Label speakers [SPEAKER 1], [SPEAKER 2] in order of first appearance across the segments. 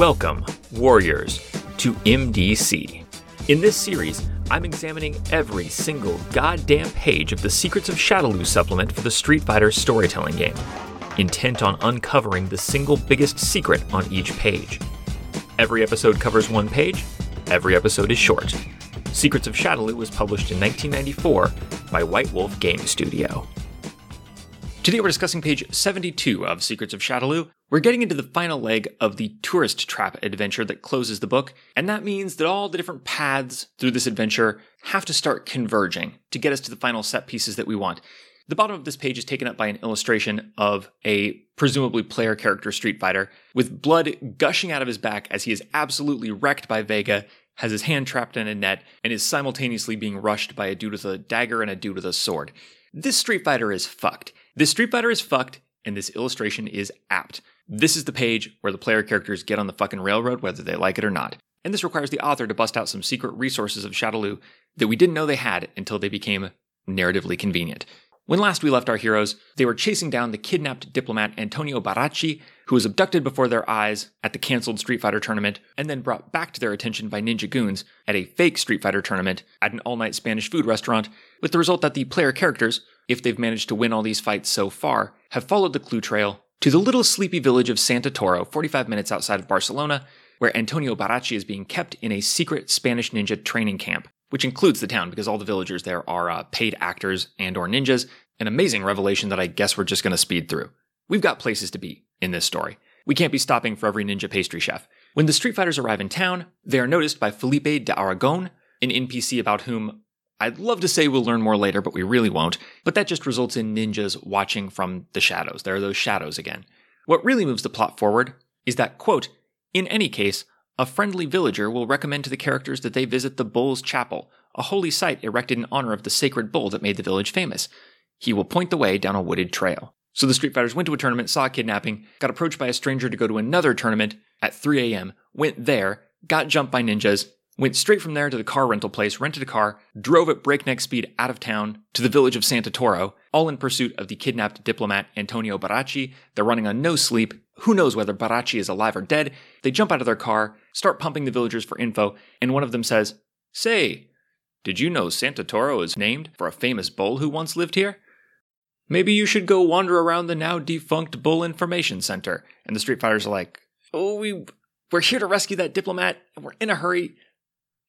[SPEAKER 1] Welcome, Warriors, to MDC. In this series, I'm examining every single goddamn page of the Secrets of Shadaloo supplement for the Street Fighter storytelling game, intent on uncovering the single biggest secret on each page. Every episode covers one page, every episode is short. Secrets of Shadaloo was published in 1994 by White Wolf Game Studio. Today we're discussing page 72 of Secrets of Shadaloo. We're getting into the final leg of the tourist trap adventure that closes the book, and that means that all the different paths through this adventure have to start converging to get us to the final set pieces that we want. The bottom of this page is taken up by an illustration of a presumably player character Street Fighter with blood gushing out of his back as he is absolutely wrecked by Vega, has his hand trapped in a net, and is simultaneously being rushed by a dude with a dagger and a dude with a sword. This Street Fighter is fucked. This Street Fighter is fucked, and this illustration is apt. This is the page where the player characters get on the fucking railroad whether they like it or not. And this requires the author to bust out some secret resources of Shadaloo that we didn't know they had until they became narratively convenient. When last we left our heroes, they were chasing down the kidnapped diplomat Antonio Baracci, who was abducted before their eyes at the cancelled Street Fighter tournament, and then brought back to their attention by ninja goons at a fake Street Fighter tournament at an all night Spanish food restaurant, with the result that the player characters, if they've managed to win all these fights so far, have followed the clue trail to the little sleepy village of Santa Toro, 45 minutes outside of Barcelona, where Antonio Baracci is being kept in a secret Spanish ninja training camp, which includes the town because all the villagers there are uh, paid actors and or ninjas, an amazing revelation that I guess we're just going to speed through. We've got places to be in this story. We can't be stopping for every ninja pastry chef. When the Street Fighters arrive in town, they are noticed by Felipe de Aragon, an NPC about whom I'd love to say we'll learn more later, but we really won't. But that just results in ninjas watching from the shadows. There are those shadows again. What really moves the plot forward is that, quote, in any case, a friendly villager will recommend to the characters that they visit the Bull's Chapel, a holy site erected in honor of the sacred bull that made the village famous. He will point the way down a wooded trail. So the Street Fighters went to a tournament, saw a kidnapping, got approached by a stranger to go to another tournament at 3 a.m., went there, got jumped by ninjas, went straight from there to the car rental place, rented a car, drove at breakneck speed out of town to the village of Santa Toro, all in pursuit of the kidnapped diplomat Antonio Baracci. They're running on no sleep. Who knows whether Baracci is alive or dead? They jump out of their car, start pumping the villagers for info, and one of them says, Say, did you know Santa Toro is named for a famous bull who once lived here? Maybe you should go wander around the now defunct Bull Information Center. And the Street Fighters are like, Oh, we, we're here to rescue that diplomat, and we're in a hurry.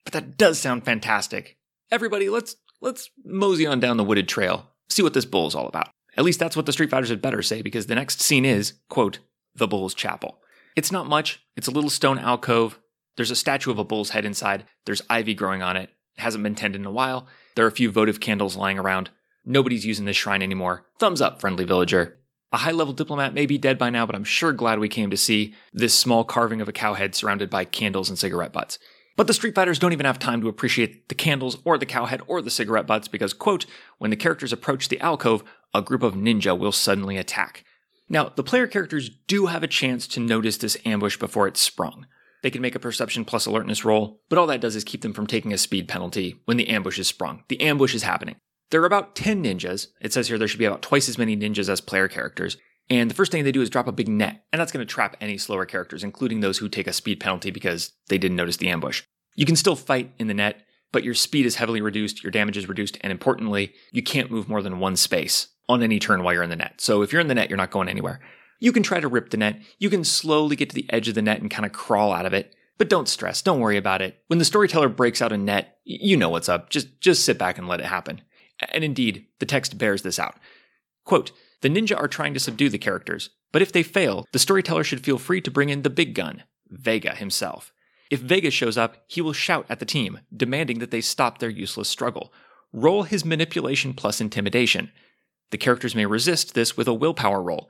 [SPEAKER 1] But that does sound fantastic. Everybody, let's let's mosey on down the wooded trail, see what this bull is all about. At least that's what the Street Fighters had better say, because the next scene is, quote, the bull's chapel. It's not much, it's a little stone alcove. There's a statue of a bull's head inside, there's ivy growing on it. It hasn't been tended in a while. There are a few votive candles lying around. Nobody's using this shrine anymore. Thumbs up, friendly villager. A high level diplomat may be dead by now, but I'm sure glad we came to see this small carving of a cow head surrounded by candles and cigarette butts. But the Street Fighters don't even have time to appreciate the candles or the cowhead or the cigarette butts because, quote, when the characters approach the alcove, a group of ninja will suddenly attack. Now, the player characters do have a chance to notice this ambush before it's sprung. They can make a perception plus alertness roll, but all that does is keep them from taking a speed penalty when the ambush is sprung. The ambush is happening. There are about 10 ninjas. It says here there should be about twice as many ninjas as player characters. And the first thing they do is drop a big net, and that's going to trap any slower characters, including those who take a speed penalty because they didn't notice the ambush. You can still fight in the net, but your speed is heavily reduced, your damage is reduced, and importantly, you can't move more than one space on any turn while you're in the net. So if you're in the net, you're not going anywhere. You can try to rip the net, you can slowly get to the edge of the net and kind of crawl out of it, but don't stress, don't worry about it. When the storyteller breaks out a net, you know what's up. Just just sit back and let it happen. And indeed, the text bears this out. Quote, the ninja are trying to subdue the characters, but if they fail, the storyteller should feel free to bring in the big gun, Vega himself. If Vega shows up, he will shout at the team, demanding that they stop their useless struggle. Roll his manipulation plus intimidation. The characters may resist this with a willpower roll.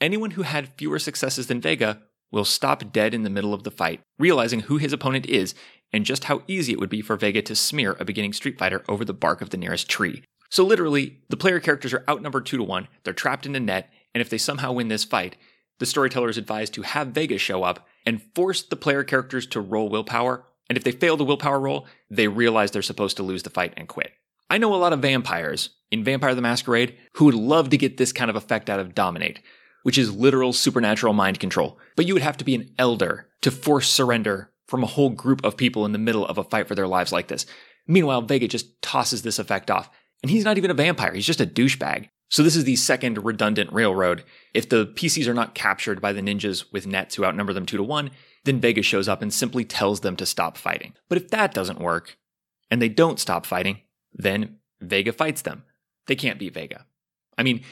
[SPEAKER 1] Anyone who had fewer successes than Vega will stop dead in the middle of the fight, realizing who his opponent is and just how easy it would be for Vega to smear a beginning Street Fighter over the bark of the nearest tree. So literally, the player characters are outnumbered 2 to 1, they're trapped in a net, and if they somehow win this fight, the storyteller is advised to have Vega show up and force the player characters to roll willpower, and if they fail the willpower roll, they realize they're supposed to lose the fight and quit. I know a lot of vampires in Vampire the Masquerade who would love to get this kind of effect out of Dominate. which is literal supernatural mind control. But you would have to be an elder to force surrender from a whole group of people in the middle of a fight for their lives like this. Meanwhile, Vega just tosses this effect off. And he's not even a vampire, he's just a douchebag. So this is the second redundant railroad. If the PCs are not captured by the ninjas with nets who outnumber them two to one, then Vega shows up and simply tells them to stop fighting. But if that doesn't work, and they don't stop fighting, then Vega fights them. They can't beat Vega. I mean,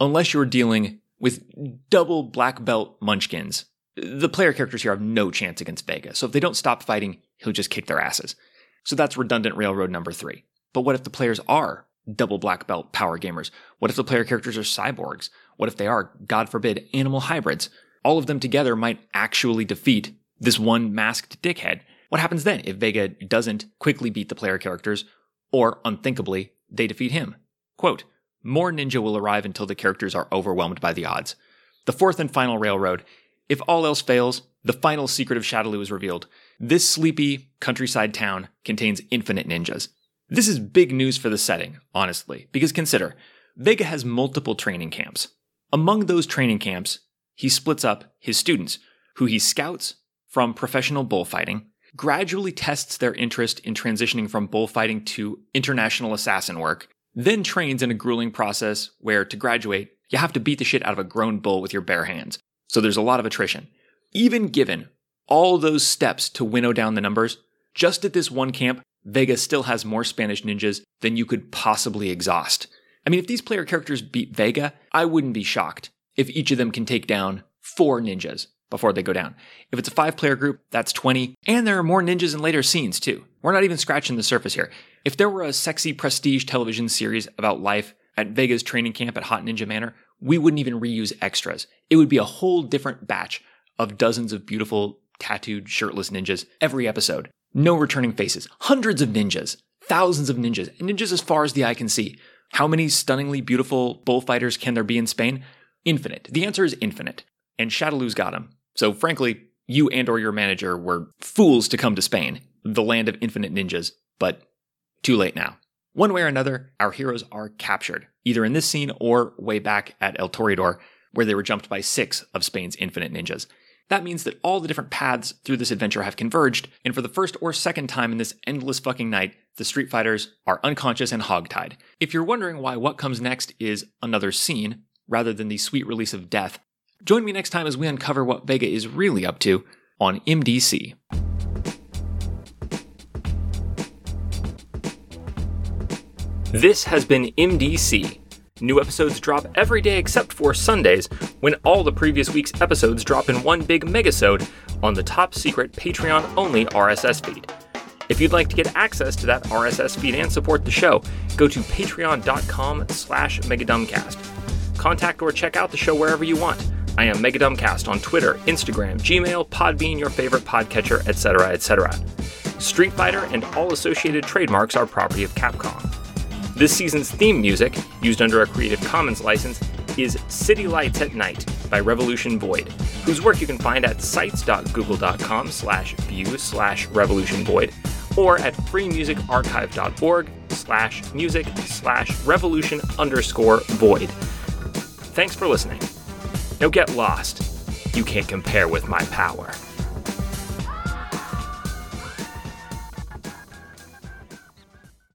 [SPEAKER 1] unless you're dealing with double black belt munchkins, the player characters here have no chance against Vega. So if they don't stop fighting, he'll just kick their asses. So that's redundant railroad number three. But what if the players are double black belt power gamers? What if the player characters are cyborgs? What if they are, God forbid, animal hybrids? All of them together might actually defeat this one masked dickhead. What happens then if Vega doesn't quickly beat the player characters, or unthinkably, they defeat him? Quote, more ninja will arrive until the characters are overwhelmed by the odds. The fourth and final railroad. If all else fails, the final secret of Shadaloo is revealed. This sleepy countryside town contains infinite ninjas. This is big news for the setting, honestly, because consider, Vega has multiple training camps. Among those training camps, he splits up his students, who he scouts from professional bullfighting, gradually tests their interest in transitioning from bullfighting to international assassin work, then trains in a grueling process where to graduate, you have to beat the shit out of a grown bull with your bare hands. So there's a lot of attrition. Even given all those steps to winnow down the numbers, just at this one camp, Vega still has more Spanish ninjas than you could possibly exhaust. I mean, if these player characters beat Vega, I wouldn't be shocked if each of them can take down four ninjas before they go down. If it's a five player group, that's 20. And there are more ninjas in later scenes, too. We're not even scratching the surface here. If there were a sexy prestige television series about life at Vega's training camp at Hot Ninja Manor, we wouldn't even reuse extras. It would be a whole different batch of dozens of beautiful, tattooed, shirtless ninjas every episode. No returning faces. Hundreds of ninjas. Thousands of ninjas. Ninjas as far as the eye can see. How many stunningly beautiful bullfighters can there be in Spain? Infinite. The answer is infinite. And Shadaloo's got him. So frankly, you and or your manager were fools to come to Spain, the land of infinite ninjas, but too late now. One way or another, our heroes are captured, either in this scene or way back at El Toreador, where they were jumped by six of Spain's infinite ninjas. That means that all the different paths through this adventure have converged, and for the first or second time in this endless fucking night, the Street Fighters are unconscious and hogtied. If you're wondering why what comes next is another scene, rather than the sweet release of death, join me next time as we uncover what Vega is really up to on MDC. This has been MDC. New episodes drop every day except for Sundays, when all the previous week's episodes drop in one big megasode on the top secret Patreon only RSS feed. If you'd like to get access to that RSS feed and support the show, go to patreon.com slash megadumbcast. Contact or check out the show wherever you want. I am Megadumbcast on Twitter, Instagram, Gmail, Podbean, your favorite podcatcher, etc., etc. Street Fighter and all associated trademarks are property of Capcom. This season's theme music, used under a Creative Commons license, is City Lights at Night by Revolution Void, whose work you can find at sites.google.com slash view slash revolution void or at freemusicarchive.org slash music slash revolution underscore void. Thanks for listening. Now get lost. You can't compare with my power.